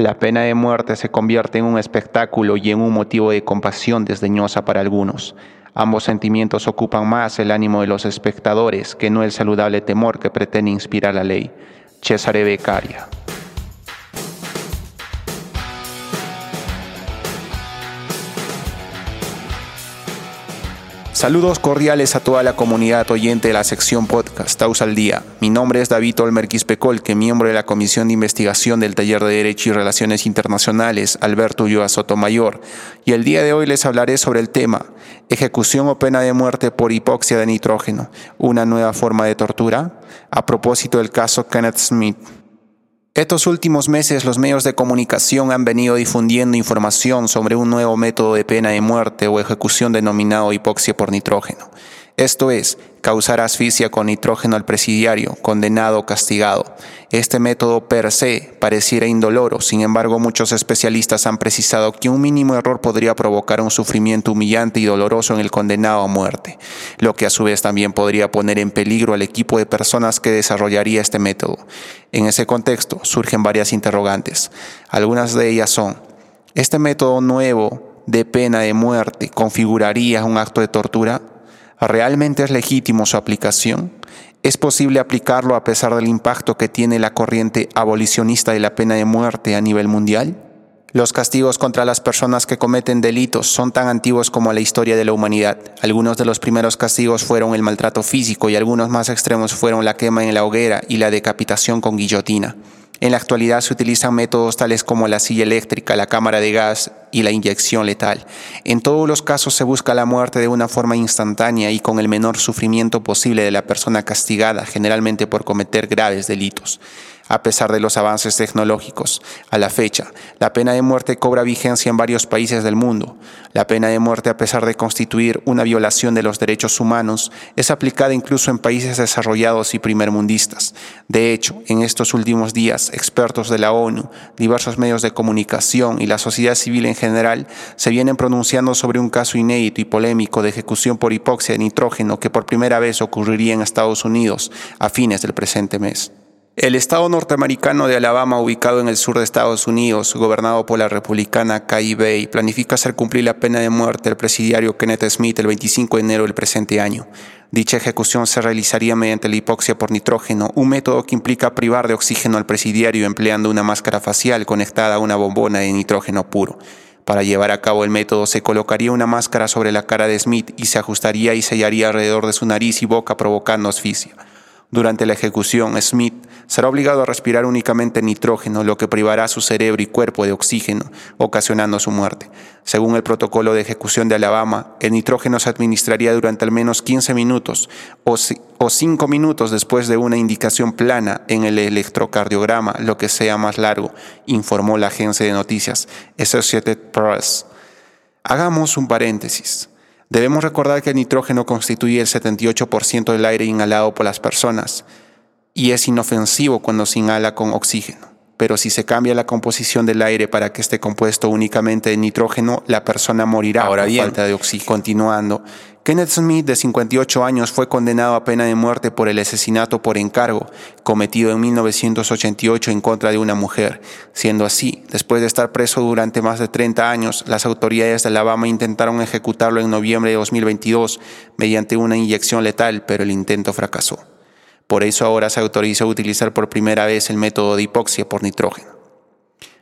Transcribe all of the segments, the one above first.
La pena de muerte se convierte en un espectáculo y en un motivo de compasión desdeñosa para algunos. Ambos sentimientos ocupan más el ánimo de los espectadores que no el saludable temor que pretende inspirar la ley. Cesare Beccaria. Saludos cordiales a toda la comunidad oyente de la sección podcast Taus al Día. Mi nombre es David Olmer que miembro de la Comisión de Investigación del Taller de Derecho y Relaciones Internacionales Alberto Ulloa Sotomayor, y el día de hoy les hablaré sobre el tema Ejecución o pena de muerte por hipoxia de nitrógeno, una nueva forma de tortura, a propósito del caso Kenneth Smith. Estos últimos meses los medios de comunicación han venido difundiendo información sobre un nuevo método de pena de muerte o ejecución denominado hipoxia por nitrógeno. Esto es, causar asfixia con nitrógeno al presidiario, condenado o castigado. Este método per se pareciera indoloro, sin embargo muchos especialistas han precisado que un mínimo error podría provocar un sufrimiento humillante y doloroso en el condenado a muerte, lo que a su vez también podría poner en peligro al equipo de personas que desarrollaría este método. En ese contexto surgen varias interrogantes. Algunas de ellas son, ¿este método nuevo de pena de muerte configuraría un acto de tortura? ¿Realmente es legítimo su aplicación? ¿Es posible aplicarlo a pesar del impacto que tiene la corriente abolicionista de la pena de muerte a nivel mundial? Los castigos contra las personas que cometen delitos son tan antiguos como la historia de la humanidad. Algunos de los primeros castigos fueron el maltrato físico y algunos más extremos fueron la quema en la hoguera y la decapitación con guillotina. En la actualidad se utilizan métodos tales como la silla eléctrica, la cámara de gas y la inyección letal. En todos los casos se busca la muerte de una forma instantánea y con el menor sufrimiento posible de la persona castigada, generalmente por cometer graves delitos a pesar de los avances tecnológicos. A la fecha, la pena de muerte cobra vigencia en varios países del mundo. La pena de muerte, a pesar de constituir una violación de los derechos humanos, es aplicada incluso en países desarrollados y primermundistas. De hecho, en estos últimos días, expertos de la ONU, diversos medios de comunicación y la sociedad civil en general se vienen pronunciando sobre un caso inédito y polémico de ejecución por hipoxia de nitrógeno que por primera vez ocurriría en Estados Unidos a fines del presente mes. El estado norteamericano de Alabama, ubicado en el sur de Estados Unidos, gobernado por la republicana Kay Bay, planifica hacer cumplir la pena de muerte al presidiario Kenneth Smith el 25 de enero del presente año. Dicha ejecución se realizaría mediante la hipoxia por nitrógeno, un método que implica privar de oxígeno al presidiario empleando una máscara facial conectada a una bombona de nitrógeno puro. Para llevar a cabo el método se colocaría una máscara sobre la cara de Smith y se ajustaría y sellaría alrededor de su nariz y boca provocando asfixia. Durante la ejecución, Smith será obligado a respirar únicamente nitrógeno, lo que privará su cerebro y cuerpo de oxígeno, ocasionando su muerte. Según el protocolo de ejecución de Alabama, el nitrógeno se administraría durante al menos 15 minutos o 5 minutos después de una indicación plana en el electrocardiograma, lo que sea más largo, informó la agencia de noticias Associated Press. Hagamos un paréntesis. Debemos recordar que el nitrógeno constituye el 78% del aire inhalado por las personas y es inofensivo cuando se inhala con oxígeno. Pero si se cambia la composición del aire para que esté compuesto únicamente de nitrógeno, la persona morirá Ahora por falta de oxígeno. Continuando, Kenneth Smith, de 58 años, fue condenado a pena de muerte por el asesinato por encargo cometido en 1988 en contra de una mujer. Siendo así, después de estar preso durante más de 30 años, las autoridades de Alabama intentaron ejecutarlo en noviembre de 2022 mediante una inyección letal, pero el intento fracasó. Por eso ahora se autoriza utilizar por primera vez el método de hipoxia por nitrógeno.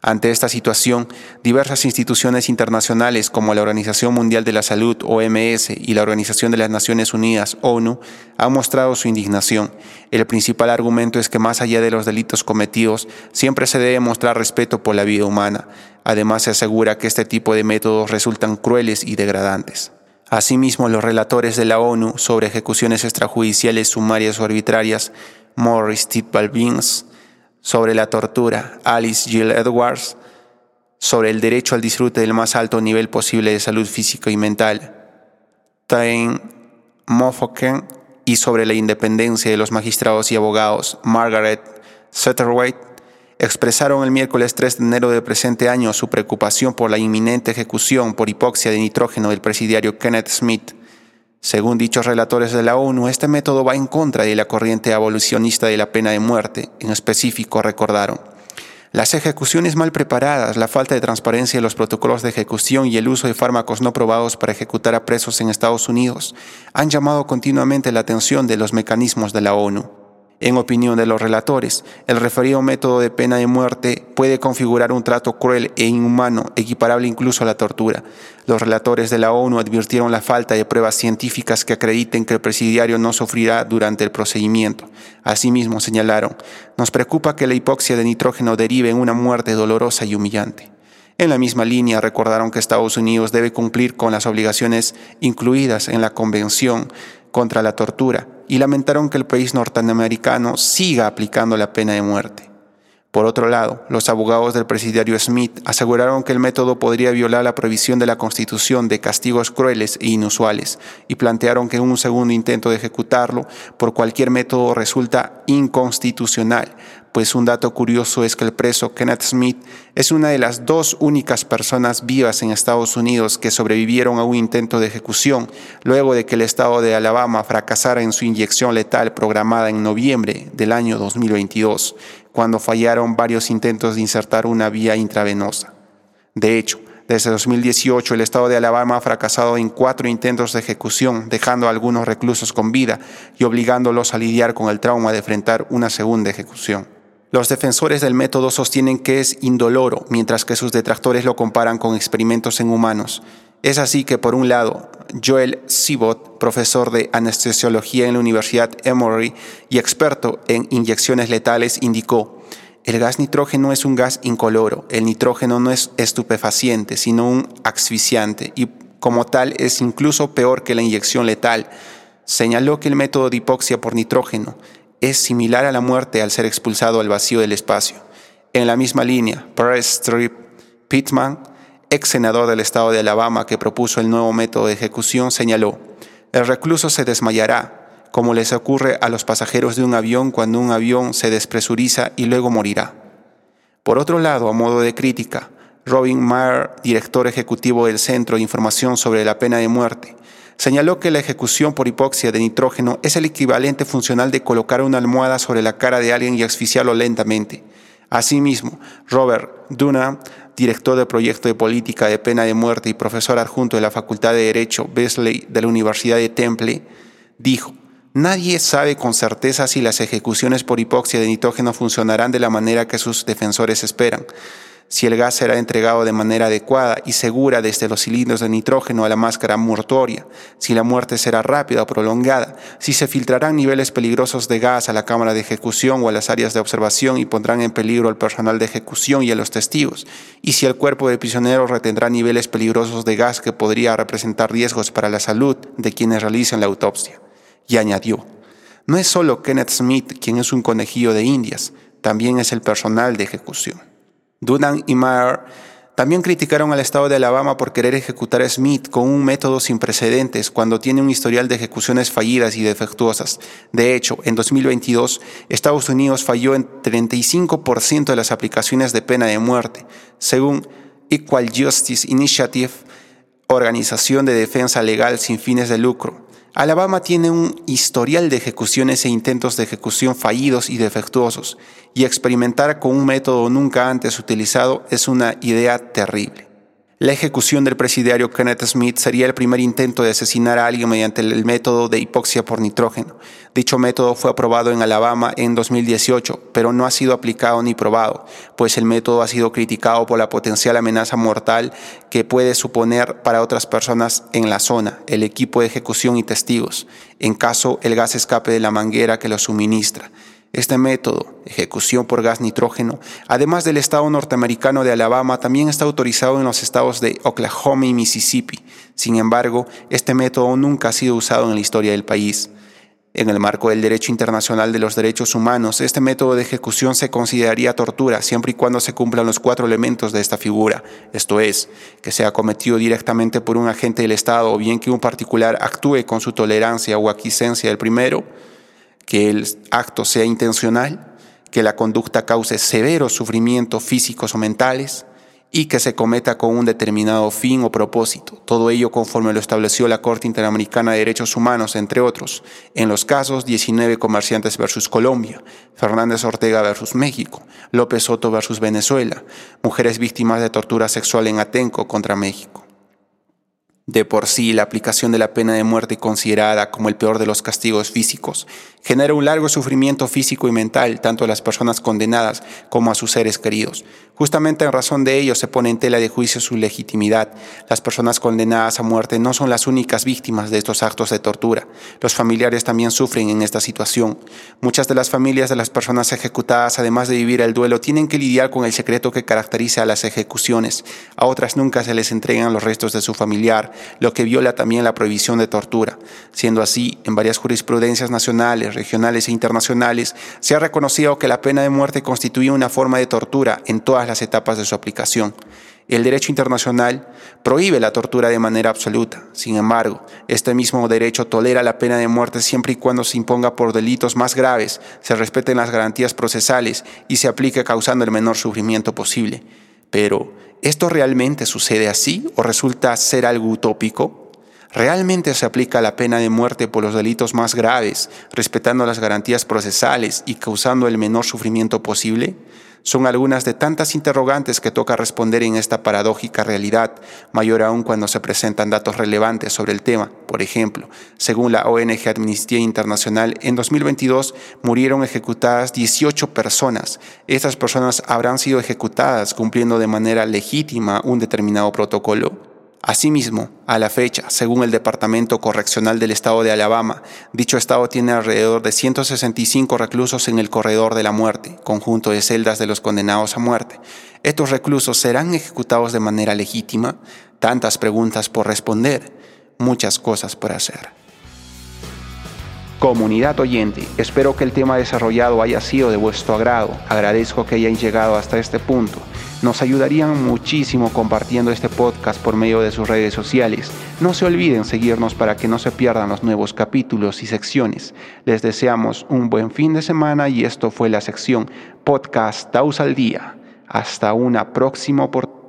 Ante esta situación, diversas instituciones internacionales como la Organización Mundial de la Salud, OMS, y la Organización de las Naciones Unidas, ONU, han mostrado su indignación. El principal argumento es que más allá de los delitos cometidos, siempre se debe mostrar respeto por la vida humana. Además, se asegura que este tipo de métodos resultan crueles y degradantes. Asimismo, los relatores de la ONU sobre ejecuciones extrajudiciales sumarias o arbitrarias, Morris T. Balbins, sobre la tortura, Alice Jill Edwards, sobre el derecho al disfrute del más alto nivel posible de salud física y mental, Tain Mofoken, y sobre la independencia de los magistrados y abogados, Margaret Satterwhite, expresaron el miércoles 3 de enero del presente año su preocupación por la inminente ejecución por hipoxia de nitrógeno del presidiario Kenneth Smith, según dichos relatores de la ONU, este método va en contra de la corriente abolicionista de la pena de muerte. En específico, recordaron, Las ejecuciones mal preparadas, la falta de transparencia en los protocolos de ejecución y el uso de fármacos no probados para ejecutar a presos en Estados Unidos han llamado continuamente la atención de los mecanismos de la ONU. En opinión de los relatores, el referido método de pena de muerte puede configurar un trato cruel e inhumano, equiparable incluso a la tortura. Los relatores de la ONU advirtieron la falta de pruebas científicas que acrediten que el presidiario no sufrirá durante el procedimiento. Asimismo, señalaron, nos preocupa que la hipoxia de nitrógeno derive en una muerte dolorosa y humillante. En la misma línea recordaron que Estados Unidos debe cumplir con las obligaciones incluidas en la Convención contra la Tortura y lamentaron que el país norteamericano siga aplicando la pena de muerte. Por otro lado, los abogados del presidiario Smith aseguraron que el método podría violar la prohibición de la Constitución de castigos crueles e inusuales y plantearon que un segundo intento de ejecutarlo por cualquier método resulta inconstitucional, pues un dato curioso es que el preso Kenneth Smith es una de las dos únicas personas vivas en Estados Unidos que sobrevivieron a un intento de ejecución luego de que el estado de Alabama fracasara en su inyección letal programada en noviembre del año 2022, cuando fallaron varios intentos de insertar una vía intravenosa. De hecho, desde 2018 el estado de Alabama ha fracasado en cuatro intentos de ejecución, dejando a algunos reclusos con vida y obligándolos a lidiar con el trauma de enfrentar una segunda ejecución. Los defensores del método sostienen que es indoloro, mientras que sus detractores lo comparan con experimentos en humanos. Es así que, por un lado, Joel Sibot, profesor de anestesiología en la Universidad Emory y experto en inyecciones letales, indicó, el gas nitrógeno es un gas incoloro, el nitrógeno no es estupefaciente, sino un asfixiante, y como tal es incluso peor que la inyección letal. Señaló que el método de hipoxia por nitrógeno es similar a la muerte al ser expulsado al vacío del espacio. En la misma línea, Press Strip Pittman, ex senador del estado de Alabama que propuso el nuevo método de ejecución, señaló, el recluso se desmayará, como les ocurre a los pasajeros de un avión cuando un avión se despresuriza y luego morirá. Por otro lado, a modo de crítica, Robin Mayer, director ejecutivo del Centro de Información sobre la Pena de Muerte, señaló que la ejecución por hipoxia de nitrógeno es el equivalente funcional de colocar una almohada sobre la cara de alguien y asfixiarlo lentamente. Asimismo, Robert Duna, director del proyecto de política de pena de muerte y profesor adjunto de la Facultad de Derecho Besley de la Universidad de Temple, dijo, Nadie sabe con certeza si las ejecuciones por hipoxia de nitrógeno funcionarán de la manera que sus defensores esperan si el gas será entregado de manera adecuada y segura desde los cilindros de nitrógeno a la máscara mortoria, si la muerte será rápida o prolongada, si se filtrarán niveles peligrosos de gas a la cámara de ejecución o a las áreas de observación y pondrán en peligro al personal de ejecución y a los testigos, y si el cuerpo de prisioneros retendrá niveles peligrosos de gas que podría representar riesgos para la salud de quienes realicen la autopsia. Y añadió, no es solo Kenneth Smith quien es un conejillo de indias, también es el personal de ejecución. Dunan y Mayer también criticaron al Estado de Alabama por querer ejecutar a Smith con un método sin precedentes cuando tiene un historial de ejecuciones fallidas y defectuosas. De hecho, en 2022, Estados Unidos falló en 35% de las aplicaciones de pena de muerte, según Equal Justice Initiative, organización de defensa legal sin fines de lucro. Alabama tiene un historial de ejecuciones e intentos de ejecución fallidos y defectuosos, y experimentar con un método nunca antes utilizado es una idea terrible. La ejecución del presidiario Kenneth Smith sería el primer intento de asesinar a alguien mediante el método de hipoxia por nitrógeno. Dicho método fue aprobado en Alabama en 2018, pero no ha sido aplicado ni probado, pues el método ha sido criticado por la potencial amenaza mortal que puede suponer para otras personas en la zona, el equipo de ejecución y testigos, en caso el gas escape de la manguera que lo suministra. Este método, ejecución por gas nitrógeno, además del estado norteamericano de Alabama, también está autorizado en los estados de Oklahoma y Mississippi. Sin embargo, este método nunca ha sido usado en la historia del país. En el marco del derecho internacional de los derechos humanos, este método de ejecución se consideraría tortura siempre y cuando se cumplan los cuatro elementos de esta figura, esto es, que sea cometido directamente por un agente del Estado o bien que un particular actúe con su tolerancia o aquiescencia del primero, que el acto sea intencional, que la conducta cause severos sufrimientos físicos o mentales y que se cometa con un determinado fin o propósito, todo ello conforme lo estableció la Corte Interamericana de Derechos Humanos, entre otros, en los casos 19 comerciantes versus Colombia, Fernández Ortega versus México, López Soto versus Venezuela, mujeres víctimas de tortura sexual en Atenco contra México. De por sí, la aplicación de la pena de muerte considerada como el peor de los castigos físicos genera un largo sufrimiento físico y mental tanto a las personas condenadas como a sus seres queridos. Justamente en razón de ello se pone en tela de juicio su legitimidad. Las personas condenadas a muerte no son las únicas víctimas de estos actos de tortura. Los familiares también sufren en esta situación. Muchas de las familias de las personas ejecutadas, además de vivir el duelo, tienen que lidiar con el secreto que caracteriza a las ejecuciones. A otras nunca se les entregan los restos de su familiar, lo que viola también la prohibición de tortura. Siendo así, en varias jurisprudencias nacionales, regionales e internacionales, se ha reconocido que la pena de muerte constituye una forma de tortura en las etapas de su aplicación. El derecho internacional prohíbe la tortura de manera absoluta. Sin embargo, este mismo derecho tolera la pena de muerte siempre y cuando se imponga por delitos más graves, se respeten las garantías procesales y se aplique causando el menor sufrimiento posible. Pero, ¿esto realmente sucede así o resulta ser algo utópico? ¿Realmente se aplica la pena de muerte por los delitos más graves, respetando las garantías procesales y causando el menor sufrimiento posible? Son algunas de tantas interrogantes que toca responder en esta paradójica realidad, mayor aún cuando se presentan datos relevantes sobre el tema. Por ejemplo, según la ONG Amnistía Internacional, en 2022 murieron ejecutadas 18 personas. Estas personas habrán sido ejecutadas cumpliendo de manera legítima un determinado protocolo. Asimismo, a la fecha, según el Departamento Correccional del Estado de Alabama, dicho estado tiene alrededor de 165 reclusos en el corredor de la muerte, conjunto de celdas de los condenados a muerte. ¿Estos reclusos serán ejecutados de manera legítima? Tantas preguntas por responder, muchas cosas por hacer. Comunidad oyente, espero que el tema desarrollado haya sido de vuestro agrado. Agradezco que hayan llegado hasta este punto. Nos ayudarían muchísimo compartiendo este podcast por medio de sus redes sociales. No se olviden seguirnos para que no se pierdan los nuevos capítulos y secciones. Les deseamos un buen fin de semana y esto fue la sección Podcast Taus al Día. Hasta una próxima oportunidad.